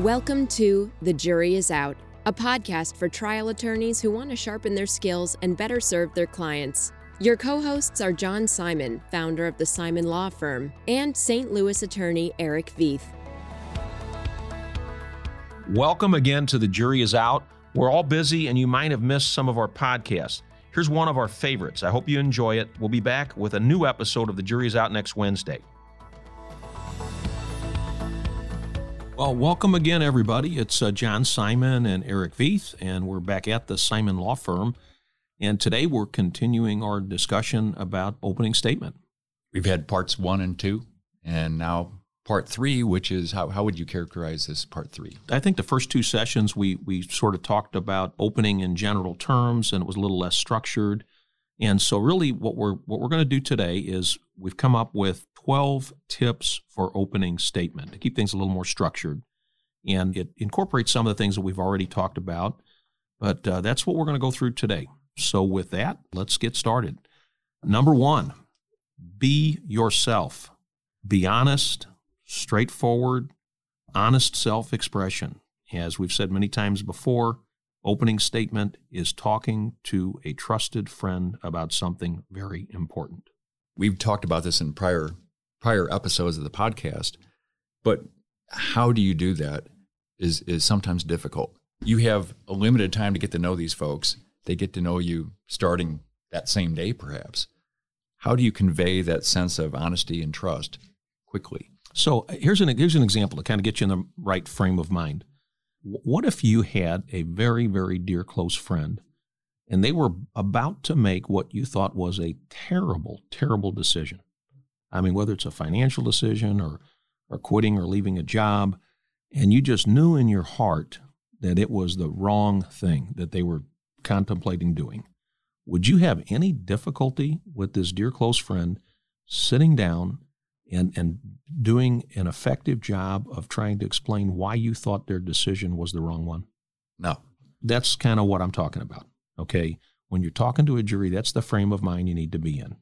Welcome to The Jury is Out, a podcast for trial attorneys who want to sharpen their skills and better serve their clients. Your co hosts are John Simon, founder of the Simon Law Firm, and St. Louis attorney Eric Veith. Welcome again to The Jury is Out. We're all busy and you might have missed some of our podcasts. Here's one of our favorites. I hope you enjoy it. We'll be back with a new episode of The Jury is Out next Wednesday. Well, welcome again, everybody. It's uh, John Simon and Eric Veith, and we're back at the Simon Law Firm. And today we're continuing our discussion about opening statement. We've had parts one and two, and now part three, which is how, how would you characterize this part three? I think the first two sessions we, we sort of talked about opening in general terms, and it was a little less structured. And so, really, what we're what we're going to do today is we've come up with 12 tips for opening statement to keep things a little more structured, and it incorporates some of the things that we've already talked about. But uh, that's what we're going to go through today. So, with that, let's get started. Number one, be yourself. Be honest, straightforward, honest self expression. As we've said many times before, Opening statement is talking to a trusted friend about something very important. We've talked about this in prior prior episodes of the podcast, but how do you do that is is sometimes difficult. You have a limited time to get to know these folks. They get to know you starting that same day perhaps. How do you convey that sense of honesty and trust quickly? So uh, here's an here's an example to kind of get you in the right frame of mind. What if you had a very, very dear close friend and they were about to make what you thought was a terrible, terrible decision? I mean, whether it's a financial decision or, or quitting or leaving a job, and you just knew in your heart that it was the wrong thing that they were contemplating doing. Would you have any difficulty with this dear close friend sitting down and, and doing an effective job of trying to explain why you thought their decision was the wrong one? No. That's kind of what I'm talking about. Okay. When you're talking to a jury, that's the frame of mind you need to be in.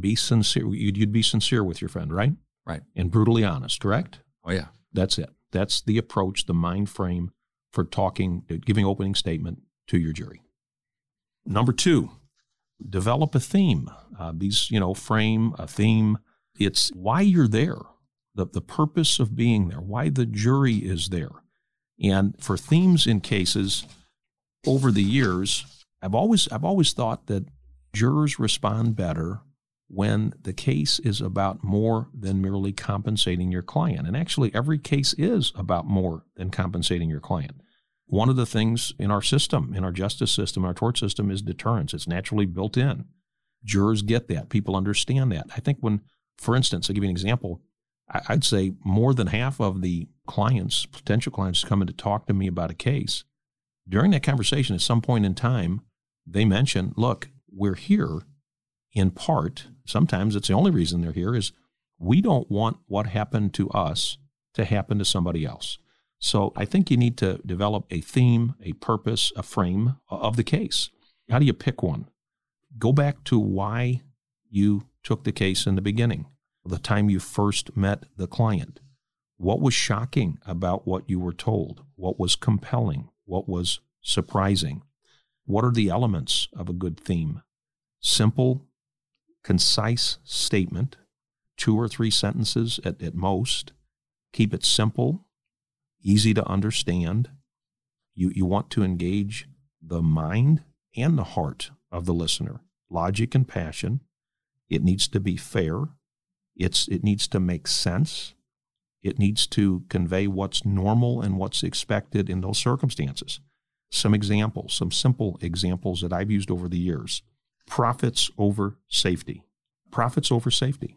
Be sincere. You'd, you'd be sincere with your friend, right? Right. And brutally honest, correct? Oh, yeah. That's it. That's the approach, the mind frame for talking, giving opening statement to your jury. Number two, develop a theme. Uh, these, you know, frame a theme it's why you're there, the, the purpose of being there, why the jury is there. And for themes in cases over the years, I've always I've always thought that jurors respond better when the case is about more than merely compensating your client. And actually every case is about more than compensating your client. One of the things in our system, in our justice system, our tort system is deterrence. It's naturally built in. Jurors get that. People understand that. I think when for instance, I'll give you an example. I'd say more than half of the clients, potential clients, come in to talk to me about a case. During that conversation, at some point in time, they mention, look, we're here in part, sometimes it's the only reason they're here, is we don't want what happened to us to happen to somebody else. So I think you need to develop a theme, a purpose, a frame of the case. How do you pick one? Go back to why you took the case in the beginning, the time you first met the client. What was shocking about what you were told? What was compelling? What was surprising? What are the elements of a good theme? Simple, concise statement, two or three sentences at, at most. Keep it simple, easy to understand. You, you want to engage the mind and the heart of the listener, logic and passion. It needs to be fair. It's, it needs to make sense. It needs to convey what's normal and what's expected in those circumstances. Some examples, some simple examples that I've used over the years profits over safety. Profits over safety.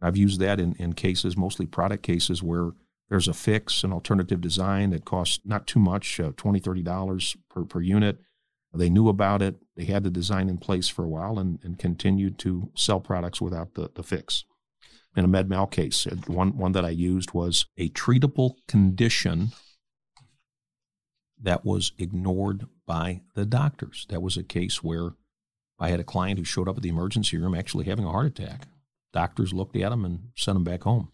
I've used that in, in cases, mostly product cases, where there's a fix, an alternative design that costs not too much, uh, $20, $30 per, per unit. They knew about it. They had the design in place for a while and, and continued to sell products without the, the fix. In a med mal case, one, one that I used was a treatable condition that was ignored by the doctors. That was a case where I had a client who showed up at the emergency room actually having a heart attack. Doctors looked at him and sent him back home.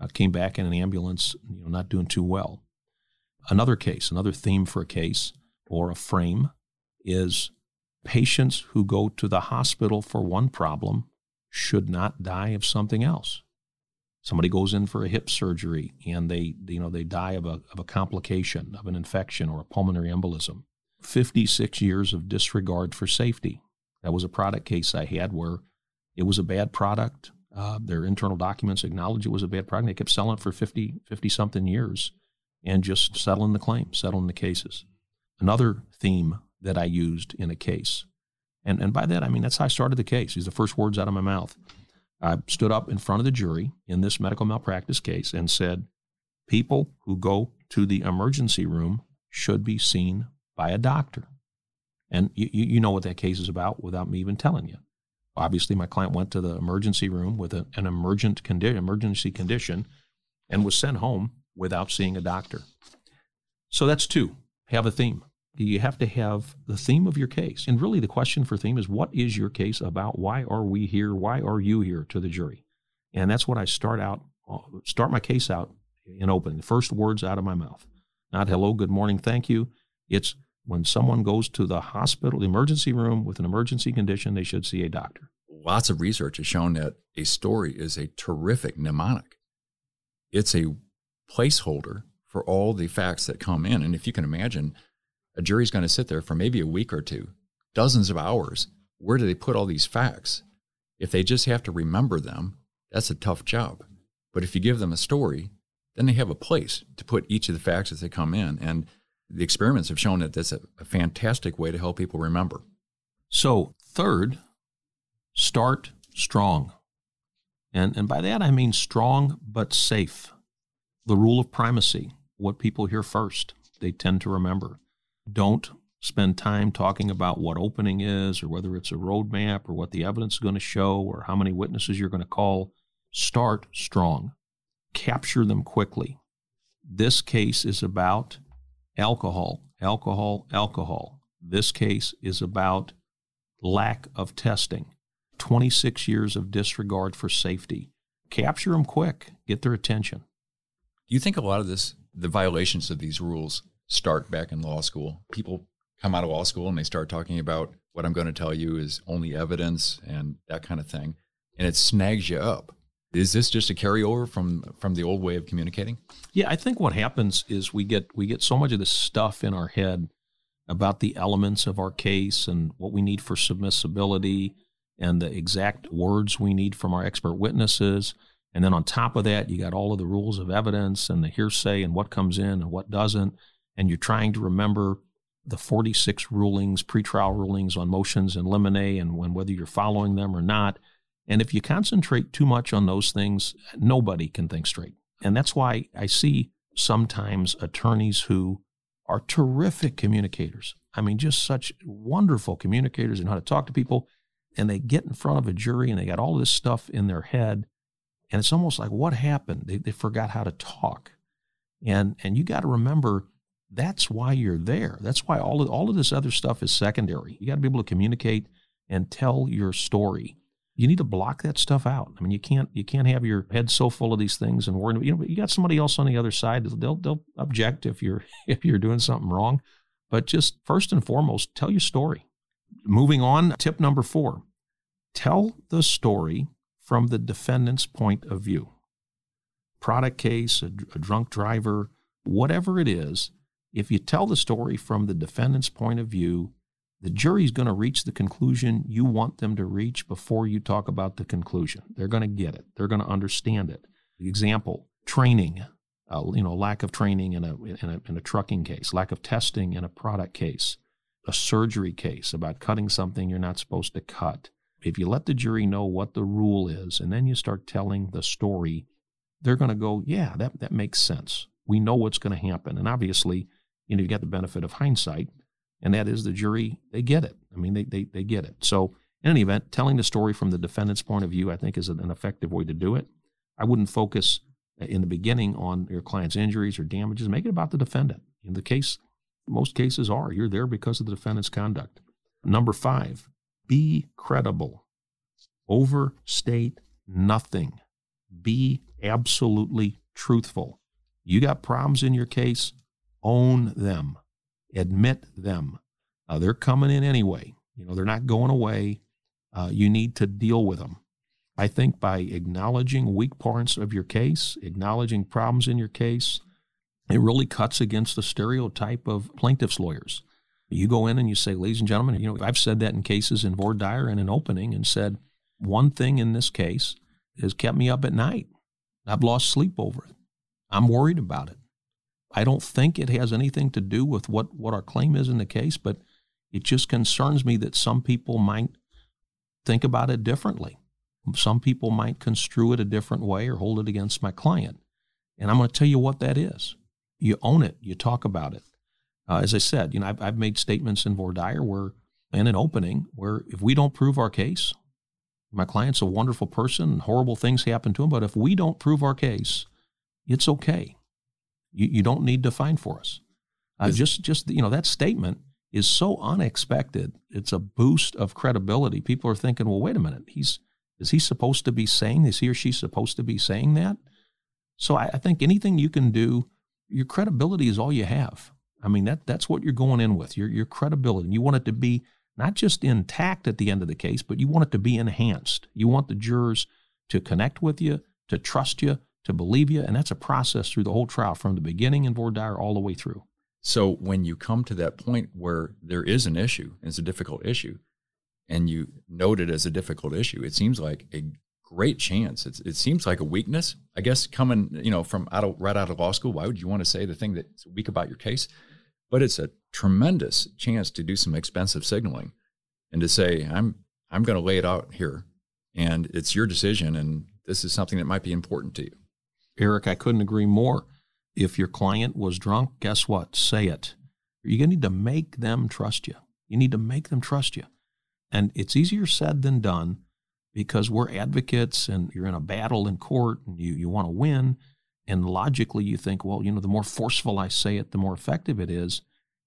Uh, came back in an ambulance, you know, not doing too well. Another case, another theme for a case or a frame is patients who go to the hospital for one problem should not die of something else. Somebody goes in for a hip surgery and they, you know, they die of a, of a complication, of an infection or a pulmonary embolism. 56 years of disregard for safety. That was a product case I had where it was a bad product. Uh, their internal documents acknowledge it was a bad product. They kept selling it for 50, 50 something years and just settling the claim, settling the cases. Another theme that I used in a case, and, and by that I mean that's how I started the case. These are the first words out of my mouth. I stood up in front of the jury in this medical malpractice case and said, People who go to the emergency room should be seen by a doctor. And you, you know what that case is about without me even telling you. Obviously, my client went to the emergency room with a, an emergent condi- emergency condition and was sent home without seeing a doctor. So that's two. Have a theme. You have to have the theme of your case. And really, the question for theme is what is your case about? Why are we here? Why are you here to the jury? And that's what I start out, uh, start my case out in opening. The first words out of my mouth. Not hello, good morning, thank you. It's when someone goes to the hospital, the emergency room with an emergency condition, they should see a doctor. Lots of research has shown that a story is a terrific mnemonic. It's a placeholder for all the facts that come in. And if you can imagine, a jury's going to sit there for maybe a week or two, dozens of hours. Where do they put all these facts? If they just have to remember them, that's a tough job. But if you give them a story, then they have a place to put each of the facts as they come in. And the experiments have shown that that's a, a fantastic way to help people remember. So, third, start strong. And, and by that I mean strong but safe the rule of primacy, what people hear first, they tend to remember. Don't spend time talking about what opening is or whether it's a roadmap or what the evidence is going to show or how many witnesses you're going to call. Start strong, capture them quickly. This case is about alcohol, alcohol, alcohol. This case is about lack of testing, 26 years of disregard for safety. Capture them quick, get their attention. Do you think a lot of this, the violations of these rules, start back in law school? People come out of law school and they start talking about what I'm going to tell you is only evidence and that kind of thing, and it snags you up. Is this just a carryover from from the old way of communicating? Yeah, I think what happens is we get we get so much of this stuff in our head about the elements of our case and what we need for submissibility and the exact words we need from our expert witnesses and then on top of that, you got all of the rules of evidence and the hearsay and what comes in and what doesn't. And you're trying to remember the 46 rulings, pretrial rulings on motions in limine and when, whether you're following them or not. And if you concentrate too much on those things, nobody can think straight. And that's why I see sometimes attorneys who are terrific communicators. I mean, just such wonderful communicators and how to talk to people. And they get in front of a jury and they got all this stuff in their head and it's almost like what happened? They, they forgot how to talk. And and you got to remember that's why you're there. That's why all of, all of this other stuff is secondary. You got to be able to communicate and tell your story. You need to block that stuff out. I mean, you can't you can't have your head so full of these things and worry. You know, you got somebody else on the other side. They'll they'll object if you're if you're doing something wrong. But just first and foremost, tell your story. Moving on, tip number four: tell the story from the defendant's point of view. Product case, a, a drunk driver, whatever it is, if you tell the story from the defendant's point of view, the jury's going to reach the conclusion you want them to reach before you talk about the conclusion. They're going to get it. They're going to understand it. Example: training. Uh, you know, lack of training in a, in a in a trucking case, lack of testing in a product case, a surgery case about cutting something you're not supposed to cut, if you let the jury know what the rule is and then you start telling the story, they're going to go, yeah, that, that makes sense. We know what's going to happen. And obviously, you know, you get the benefit of hindsight, and that is the jury, they get it. I mean, they, they, they get it. So, in any event, telling the story from the defendant's point of view, I think, is an effective way to do it. I wouldn't focus uh, in the beginning on your client's injuries or damages. Make it about the defendant. In the case, most cases are. You're there because of the defendant's conduct. Number five, be credible. Overstate nothing. Be absolutely truthful. You got problems in your case, own them, admit them. Uh, they're coming in anyway. You know, they're not going away. Uh, you need to deal with them. I think by acknowledging weak points of your case, acknowledging problems in your case, it really cuts against the stereotype of plaintiff's lawyers. You go in and you say, ladies and gentlemen, you know, I've said that in cases in voir dire in opening and said, one thing in this case has kept me up at night. I've lost sleep over it. I'm worried about it. I don't think it has anything to do with what, what our claim is in the case, but it just concerns me that some people might think about it differently. Some people might construe it a different way or hold it against my client. And I'm going to tell you what that is. You own it, you talk about it. Uh, as I said, you know, I've, I've made statements in voir dire where, in an opening, where if we don't prove our case, my client's a wonderful person, and horrible things happen to him, but if we don't prove our case, it's okay. You, you don't need to find for us. Uh, just, just you know, that statement is so unexpected. It's a boost of credibility. People are thinking, well, wait a minute, he's is he supposed to be saying? Is he or she supposed to be saying that? So I, I think anything you can do, your credibility is all you have. I mean, that that's what you're going in with, your, your credibility. And you want it to be not just intact at the end of the case, but you want it to be enhanced. You want the jurors to connect with you, to trust you, to believe you. And that's a process through the whole trial from the beginning in voir dire all the way through. So when you come to that point where there is an issue, it's a difficult issue, and you note it as a difficult issue, it seems like a great chance. It's, it seems like a weakness, I guess, coming you know from out of, right out of law school. Why would you want to say the thing that's weak about your case? But it's a tremendous chance to do some expensive signaling and to say, I'm I'm going to lay it out here, and it's your decision, and this is something that might be important to you. Eric, I couldn't agree more. If your client was drunk, guess what? Say it. You're going to need to make them trust you. You need to make them trust you. And it's easier said than done because we're advocates and you're in a battle in court and you, you want to win. And logically, you think, well, you know, the more forceful I say it, the more effective it is.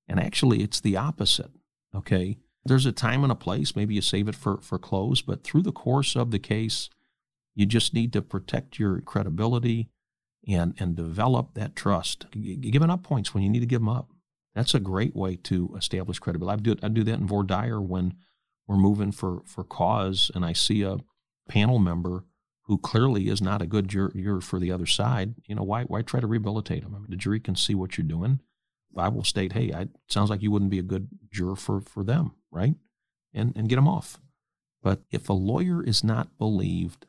And actually, it's the opposite. Okay. There's a time and a place. Maybe you save it for, for close, but through the course of the case, you just need to protect your credibility and, and develop that trust. Giving up points when you need to give them up. That's a great way to establish credibility. I do, I do that in voir dire when we're moving for for cause, and I see a panel member who clearly is not a good juror for the other side, you know, why why try to rehabilitate them? I mean, the jury can see what you're doing. I will state, hey, it sounds like you wouldn't be a good juror for for them, right? And and get them off. But if a lawyer is not believed,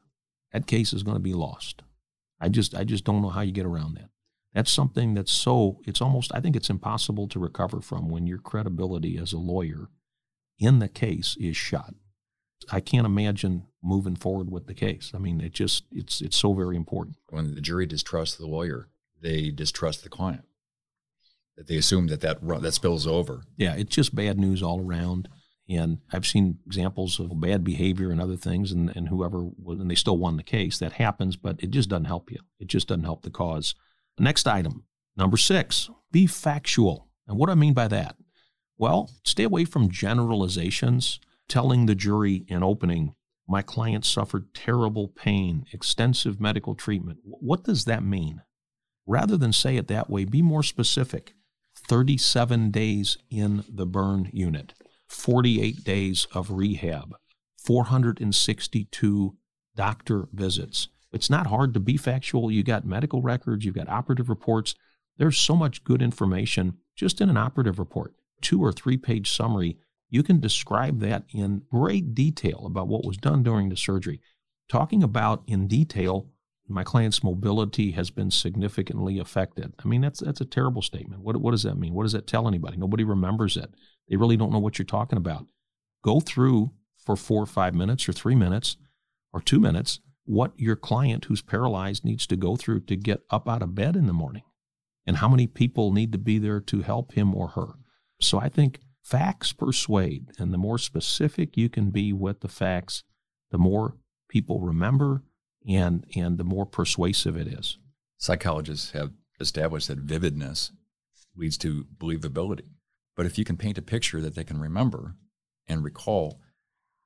that case is going to be lost. I just I just don't know how you get around that. That's something that's so it's almost I think it's impossible to recover from when your credibility as a lawyer in the case is shot. I can't imagine moving forward with the case. I mean, it just it's it's so very important. When the jury distrusts the lawyer, they distrust the client. That they assume that that that spills over. Yeah, it's just bad news all around. And I've seen examples of bad behavior and other things, and, and whoever, and they still won the case. That happens, but it just doesn't help you. It just doesn't help the cause. Next item, number six, be factual. And what do I mean by that? Well, stay away from generalizations, telling the jury in opening, my client suffered terrible pain, extensive medical treatment. What does that mean? Rather than say it that way, be more specific. 37 days in the burn unit, 48 days of rehab, 462 doctor visits. It's not hard to be factual. You got medical records, you've got operative reports. There's so much good information just in an operative report two or three page summary, you can describe that in great detail about what was done during the surgery. Talking about in detail, my client's mobility has been significantly affected. I mean, that's that's a terrible statement. What, what does that mean? What does that tell anybody? Nobody remembers it. They really don't know what you're talking about. Go through for four or five minutes or three minutes or two minutes what your client who's paralyzed needs to go through to get up out of bed in the morning and how many people need to be there to help him or her. So I think facts persuade, and the more specific you can be with the facts, the more people remember and and the more persuasive it is. Psychologists have established that vividness leads to believability. But if you can paint a picture that they can remember and recall,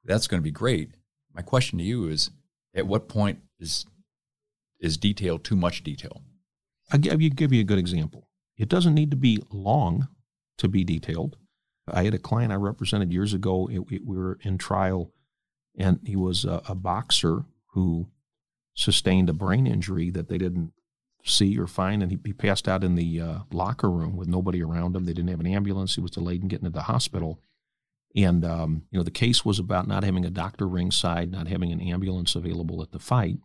that's going to be great. My question to you is at what point is is detail too much detail? I'll give you, give you a good example. It doesn't need to be long to be detailed. I had a client I represented years ago. It, it, we were in trial, and he was a, a boxer who sustained a brain injury that they didn't see or find, and he, he passed out in the uh, locker room with nobody around him. They didn't have an ambulance. He was delayed in getting to the hospital. And um, you know, the case was about not having a doctor ringside, not having an ambulance available at the fight.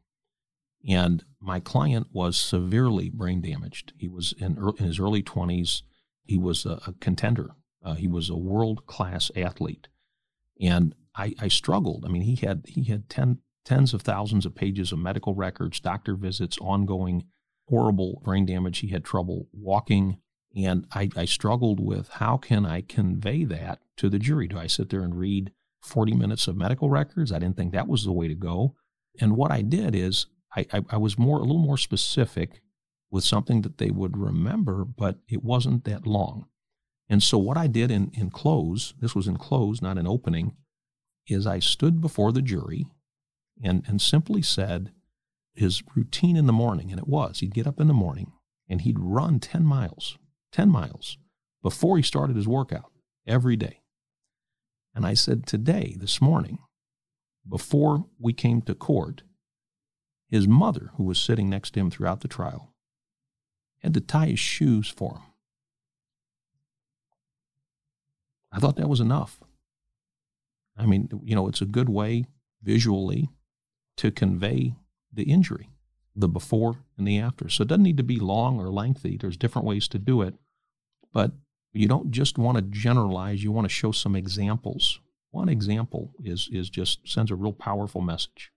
And my client was severely brain damaged. He was in, in his early 20s. He was a, a contender. Uh, he was a world class athlete. And I, I, struggled. I mean, he had he had ten, tens of thousands of pages of medical records, doctor visits, ongoing horrible brain damage. He had trouble walking. And I, I struggled with how can I convey that to the jury? Do I sit there and read 40 minutes of medical records? I didn't think that was the way to go. And what I did is I, I, I, was more a little more specific with something that they would remember, but it wasn't that long. And so what I did in, in close, this was in close, not in opening, is I stood before the jury and, and simply said his routine in the morning, and it was he'd get up in the morning and he'd run 10 miles, 10 miles before he started his workout every day. And I said, Today, this morning, before we came to court, his mother, who was sitting next to him throughout the trial, had to tie his shoes for him. I thought that was enough. I mean, you know, it's a good way visually to convey the injury, the before and the after. So it doesn't need to be long or lengthy. There's different ways to do it. But you don't just want to generalize, you want to show some examples. One example is, is just sends a real powerful message.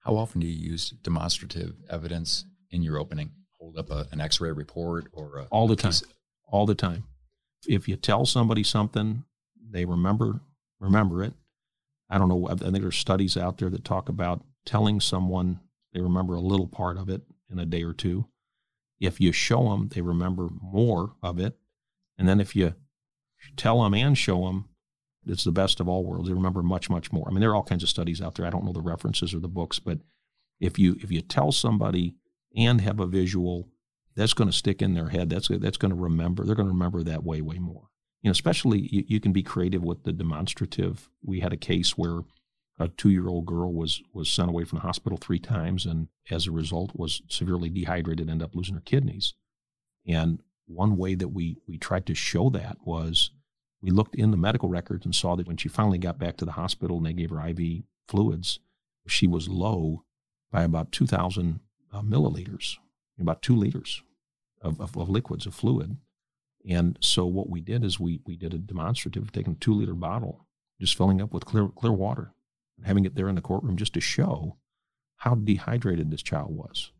How often do you use demonstrative evidence in your opening? Hold up a, an X-ray report or all the time, all the time. If you tell somebody something, they remember remember it. I don't know. I think there's studies out there that talk about telling someone they remember a little part of it in a day or two. If you show them, they remember more of it. And then if you tell them and show them, it's the best of all worlds. They remember much, much more. I mean, there are all kinds of studies out there. I don't know the references or the books, but if you if you tell somebody and have a visual, that's going to stick in their head. That's that's going to remember. They're going to remember that way, way more. You know, especially you, you can be creative with the demonstrative. We had a case where a two-year-old girl was was sent away from the hospital three times, and as a result, was severely dehydrated, and ended up losing her kidneys. And one way that we we tried to show that was we looked in the medical records and saw that when she finally got back to the hospital and they gave her IV fluids, she was low by about 2,000 uh, milliliters, about two liters of, of, of, liquids, of fluid. And so what we did is we, we did a demonstrative, taking a two liter bottle, just filling up with clear, clear water, having it there in the courtroom just to show how dehydrated this child was.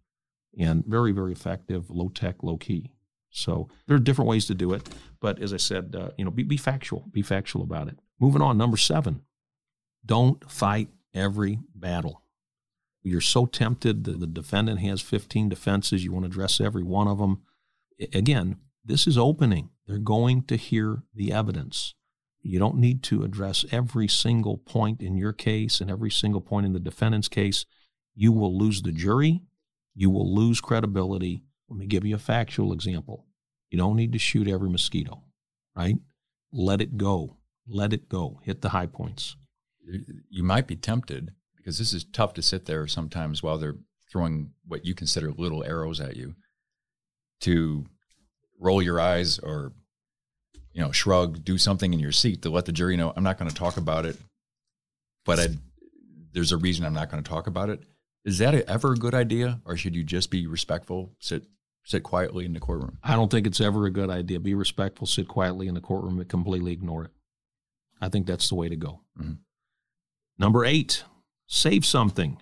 And very, very effective, low tech, low key. So there are different ways to do it, but as I said, uh, you know, be, be factual, be factual about it. Moving on, number seven, don't fight every battle. You're so tempted. The, the defendant has 15 defenses. You want to address every one of them. I, again, this is opening. They're going to hear the evidence. You don't need to address every single point in your case and every single point in the defendant's case. You will lose the jury. You will lose credibility let me give you a factual example. You don't need to shoot every mosquito, right? Let it go. Let it go. Hit the high points. You might be tempted because this is tough to sit there sometimes while they're throwing what you consider little arrows at you to roll your eyes or you know shrug do something in your seat to let the jury know i'm not going to talk about it but I, there's a reason i'm not going to talk about it is that ever a good idea or should you just be respectful sit sit quietly in the courtroom. I don't think it's ever a good idea. Be respectful, sit quietly in the courtroom, and completely ignore it. I think that's the way to go. Mm-hmm. Number eight, save something.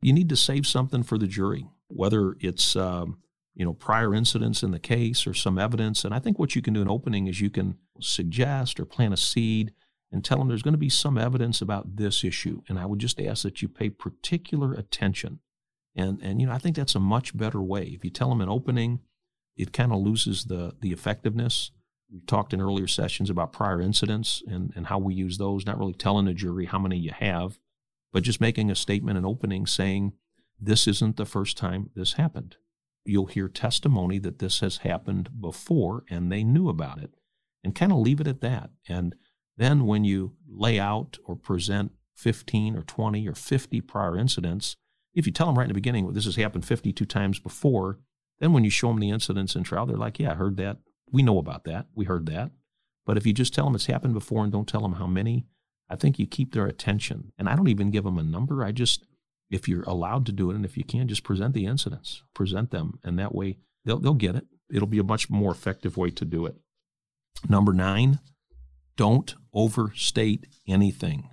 You need to save something for the jury, whether it's um, you know prior incidents in the case or some evidence. And I think what you can do in opening is you can suggest or plant a seed and tell them there's going to be some evidence about this issue. And I would just ask that you pay particular attention and and you know, I think that's a much better way. If you tell them an opening, it kind of loses the the effectiveness. We've talked in earlier sessions about prior incidents and, and how we use those, not really telling the jury how many you have, but just making a statement, in opening saying, this isn't the first time this happened. You'll hear testimony that this has happened before and they knew about it and kind of leave it at that. And then when you lay out or present 15 or 20 or 50 prior incidents, if you tell them right in the beginning, well, this has happened 52 times before, then when you show them the incidents in trial, they're like, yeah, I heard that. We know about that. We heard that. But if you just tell them it's happened before and don't tell them how many, I think you keep their attention. And I don't even give them a number. I just, if you're allowed to do it, and if you can, just present the incidents, present them. And that way they'll, they'll get it. It'll be a much more effective way to do it. Number nine, don't overstate anything.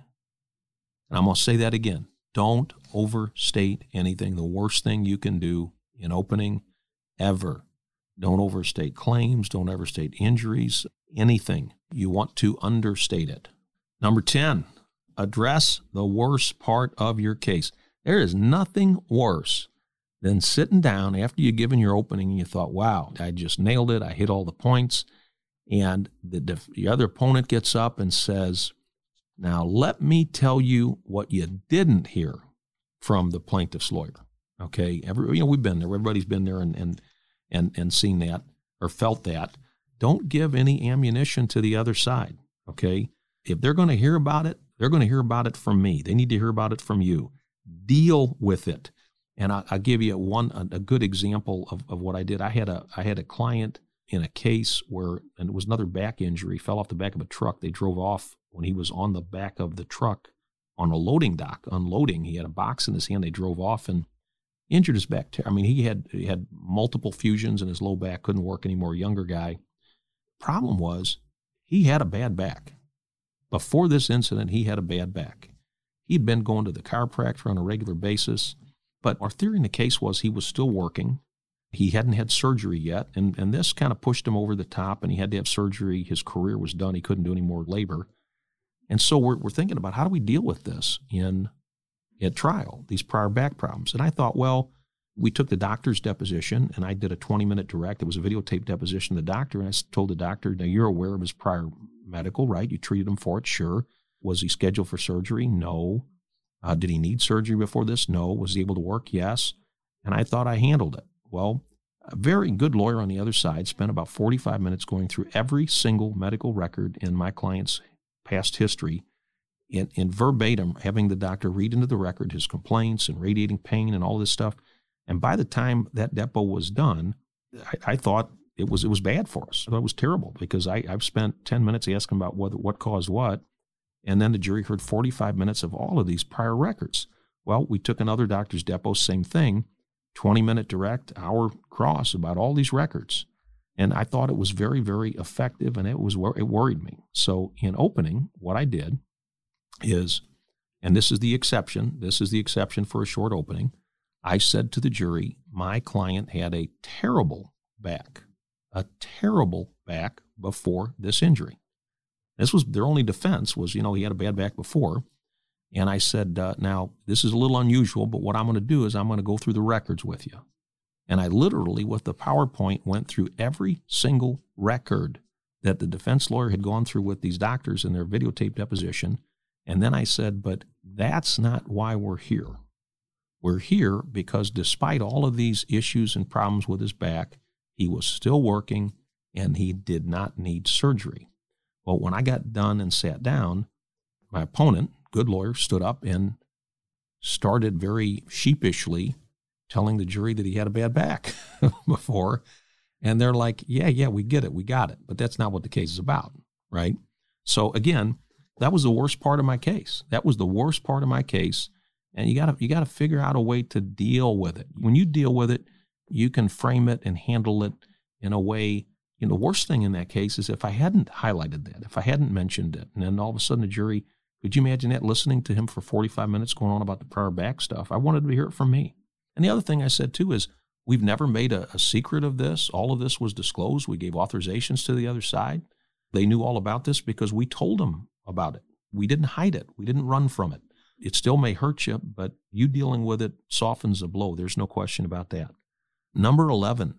And I'm going to say that again. Don't overstate anything. The worst thing you can do in opening ever. Don't overstate claims. Don't overstate injuries. Anything. You want to understate it. Number 10, address the worst part of your case. There is nothing worse than sitting down after you've given your opening and you thought, wow, I just nailed it. I hit all the points and the, the other opponent gets up and says, Now let me tell you what you didn't hear from the plaintiff's lawyer. Okay, Every, you know we've been there. Everybody's been there and and and and seen that or felt that. Don't give any ammunition to the other side. Okay, if they're going to hear about it, they're going to hear about it from me. They need to hear about it from you. Deal with it. And I, will give you one a, a good example of, of what I did. I had a I had a client in a case where, and it was another back injury, fell off the back of a truck. They drove off when he was on the back of the truck on a loading dock, unloading. He had a box in his hand. They drove off and injured his back. I mean, he had he had multiple fusions in his low back, couldn't work anymore. Younger guy. Problem was, he had a bad back. Before this incident, he had a bad back. He'd been going to the chiropractor on a regular basis, but our theory in the case was he was still working. He hadn't had surgery yet, and, and this kind of pushed him over the top, and he had to have surgery. His career was done. He couldn't do any more labor. And so we're, we're thinking about how do we deal with this in at trial, these prior back problems. And I thought, well, we took the doctor's deposition, and I did a 20 minute direct. It was a videotape deposition of the doctor, and I told the doctor, now you're aware of his prior medical, right? You treated him for it, sure. Was he scheduled for surgery? No. Uh, did he need surgery before this? No. Was he able to work? Yes. And I thought I handled it. Well, a very good lawyer on the other side spent about 45 minutes going through every single medical record in my client's past history in, in verbatim, having the doctor read into the record his complaints and radiating pain and all this stuff. And by the time that depo was done, I, I thought it was it was bad for us. I thought it was terrible because I, I've spent 10 minutes asking about what, what caused what. And then the jury heard 45 minutes of all of these prior records. Well, we took another doctor's depo, same thing. 20 minute direct, hour cross about all these records. And I thought it was very, very effective and it was it worried me. So in opening, what I did is, and this is the exception, this is the exception for a short opening. I said to the jury, my client had a terrible back, a terrible back before this injury. This was their only defense was, you know, he had a bad back before. And I said, uh, now, this is a little unusual, but what I'm going to do is I'm going to go through the records with you. And I literally, with the PowerPoint, went through every single record that the defense lawyer had gone through with these doctors in their videotape deposition. And then I said, but that's not why we're here. We're here because despite all of these issues and problems with his back, he was still working and he did not need surgery. Well, when I got done and sat down, my opponent, good lawyer stood up and started very sheepishly telling the jury that he had a bad back before. And they're like, yeah, yeah, we get it. We got it. But that's not what the case is about. Right. So again, that was the worst part of my case. That was the worst part of my case. And you gotta you gotta figure out a way to deal with it. When you deal with it, you can frame it and handle it in a way. Know, the worst thing in that case is if I hadn't highlighted that, if I hadn't mentioned it, and then all of a sudden the jury could you imagine that listening to him for 45 minutes going on about the prior back stuff? I wanted to hear it from me. And the other thing I said too is we've never made a, a secret of this. All of this was disclosed. We gave authorizations to the other side. They knew all about this because we told them about it. We didn't hide it. We didn't run from it. It still may hurt you, but you dealing with it softens the blow. There's no question about that. Number 11,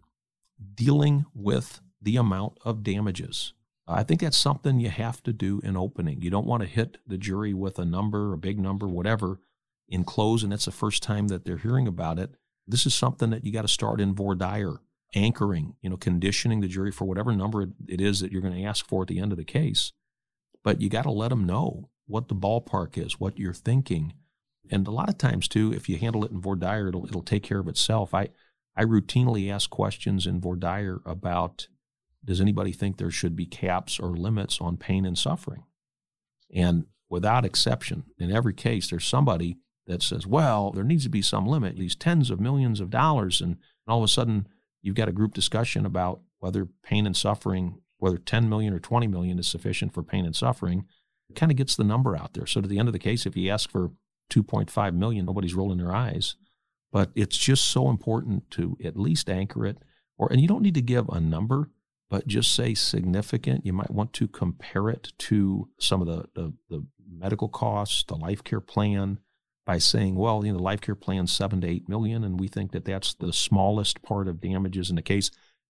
dealing with the amount of damages. I think that's something you have to do in opening. You don't want to hit the jury with a number, a big number, whatever, in close, and that's the first time that they're hearing about it. This is something that you got to start in voir dire, anchoring, you know, conditioning the jury for whatever number it is that you're going to ask for at the end of the case. But you got to let them know what the ballpark is, what you're thinking. And a lot of times too, if you handle it in voir dire, it'll it'll take care of itself. I I routinely ask questions in voir dire about does anybody think there should be caps or limits on pain and suffering? And without exception, in every case, there's somebody that says, well, there needs to be some limit, these tens of millions of dollars. And all of a sudden, you've got a group discussion about whether pain and suffering, whether 10 million or 20 million is sufficient for pain and suffering. It kind of gets the number out there. So, to the end of the case, if you ask for 2.5 million, nobody's rolling their eyes. But it's just so important to at least anchor it. Or, and you don't need to give a number, but just say significant. You might want to compare it to some of the, the, the medical costs, the life care plan, by saying, well, you know, the life care plan's seven to eight million, and we think that that's the smallest part of damages in the case.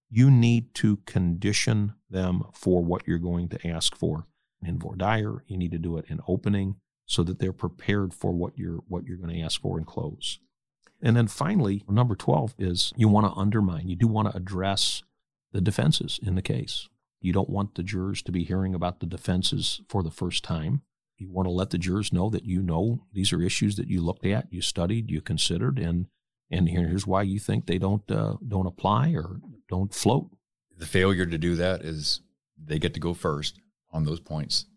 You need to condition them for what you're going to ask for in voir dire. You need to do it in opening so that they're prepared for what you're what you're going to ask for in close. And then finally, number 12 is you want to undermine. You do want to address the defenses in the case. You don't want the jurors to be hearing about the defenses for the first time. You want to let the jurors know that you know these are issues that you looked at, you studied, you considered, and and here's why you think they don't uh, don't apply or don't float. The failure to do that is they get to go first on those points,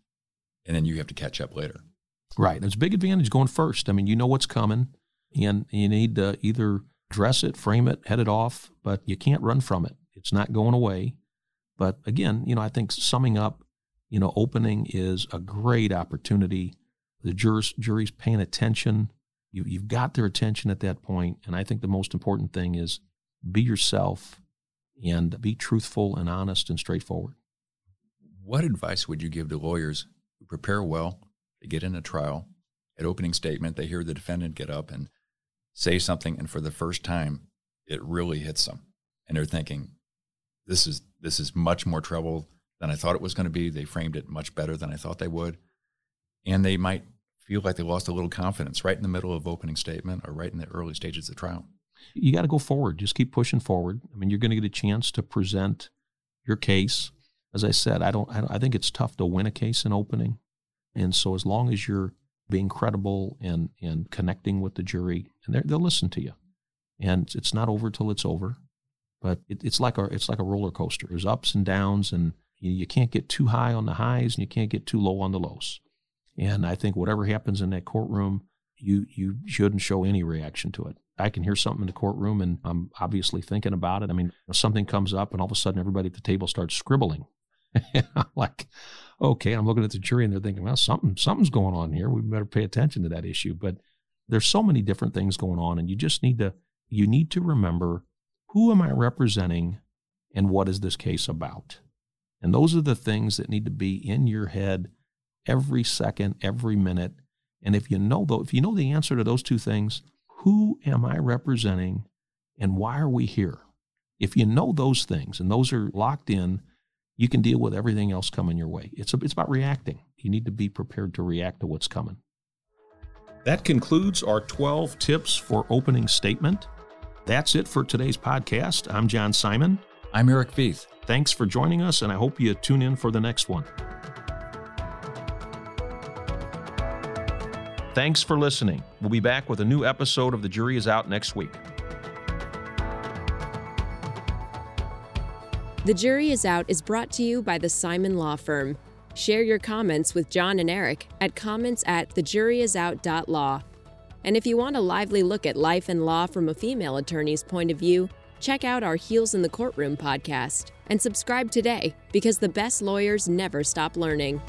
and then you have to catch up later. Right. There's a big advantage going first. I mean, you know what's coming, and you need to either dress it, frame it, head it off, but you can't run from it. It's not going away. But again, you know, I think summing up, you know, opening is a great opportunity. The jurors, jury's paying attention. You, you've got their attention at that point, and I think the most important thing is be yourself and be truthful and honest and straightforward. What advice would you give to lawyers who prepare well to get in a trial? At opening statement, they hear the defendant get up and say something, and for the first time, it really hits them, and they're thinking, this is this is much more trouble than I thought it was going to be. They framed it much better than I thought they would, and they might feel like they lost a little confidence right in the middle of opening statement or right in the early stages of the trial. You got to go forward. Just keep pushing forward. I mean, you're going to get a chance to present your case. As I said, I don't. I, I think it's tough to win a case in opening, and so as long as you're being credible and and connecting with the jury, and they'll listen to you, and it's not over till it's over. But it, it's like a it's like a roller coaster. There's ups and downs, and you, you can't get too high on the highs, and you can't get too low on the lows. And I think whatever happens in that courtroom, you you shouldn't show any reaction to it. I can hear something in the courtroom, and I'm obviously thinking about it. I mean, something comes up, and all of a sudden, everybody at the table starts scribbling. Like, okay, I'm looking at the jury, and they're thinking, well, something something's going on here. We better pay attention to that issue. But there's so many different things going on, and you just need to you need to remember who am I representing and what is this case about? And those are the things that need to be in your head every second, every minute. And if you know though, if you know the answer to those two things, who am I representing and why are we here? If you know those things and those are locked in, you can deal with everything else coming your way. It's, a, it's about reacting. You need to be prepared to react to what's coming. That concludes our 12 tips for opening statement. That's it for today's podcast. I'm John Simon. I'm Eric Veith. Thanks for joining us, and I hope you tune in for the next one. Thanks for listening. We'll be back with a new episode of The Jury is Out next week. The Jury is Out is brought to you by the Simon Law Firm. Share your comments with John and Eric at comments at thejuryisout.law. And if you want a lively look at life and law from a female attorney's point of view, check out our Heels in the Courtroom podcast and subscribe today because the best lawyers never stop learning.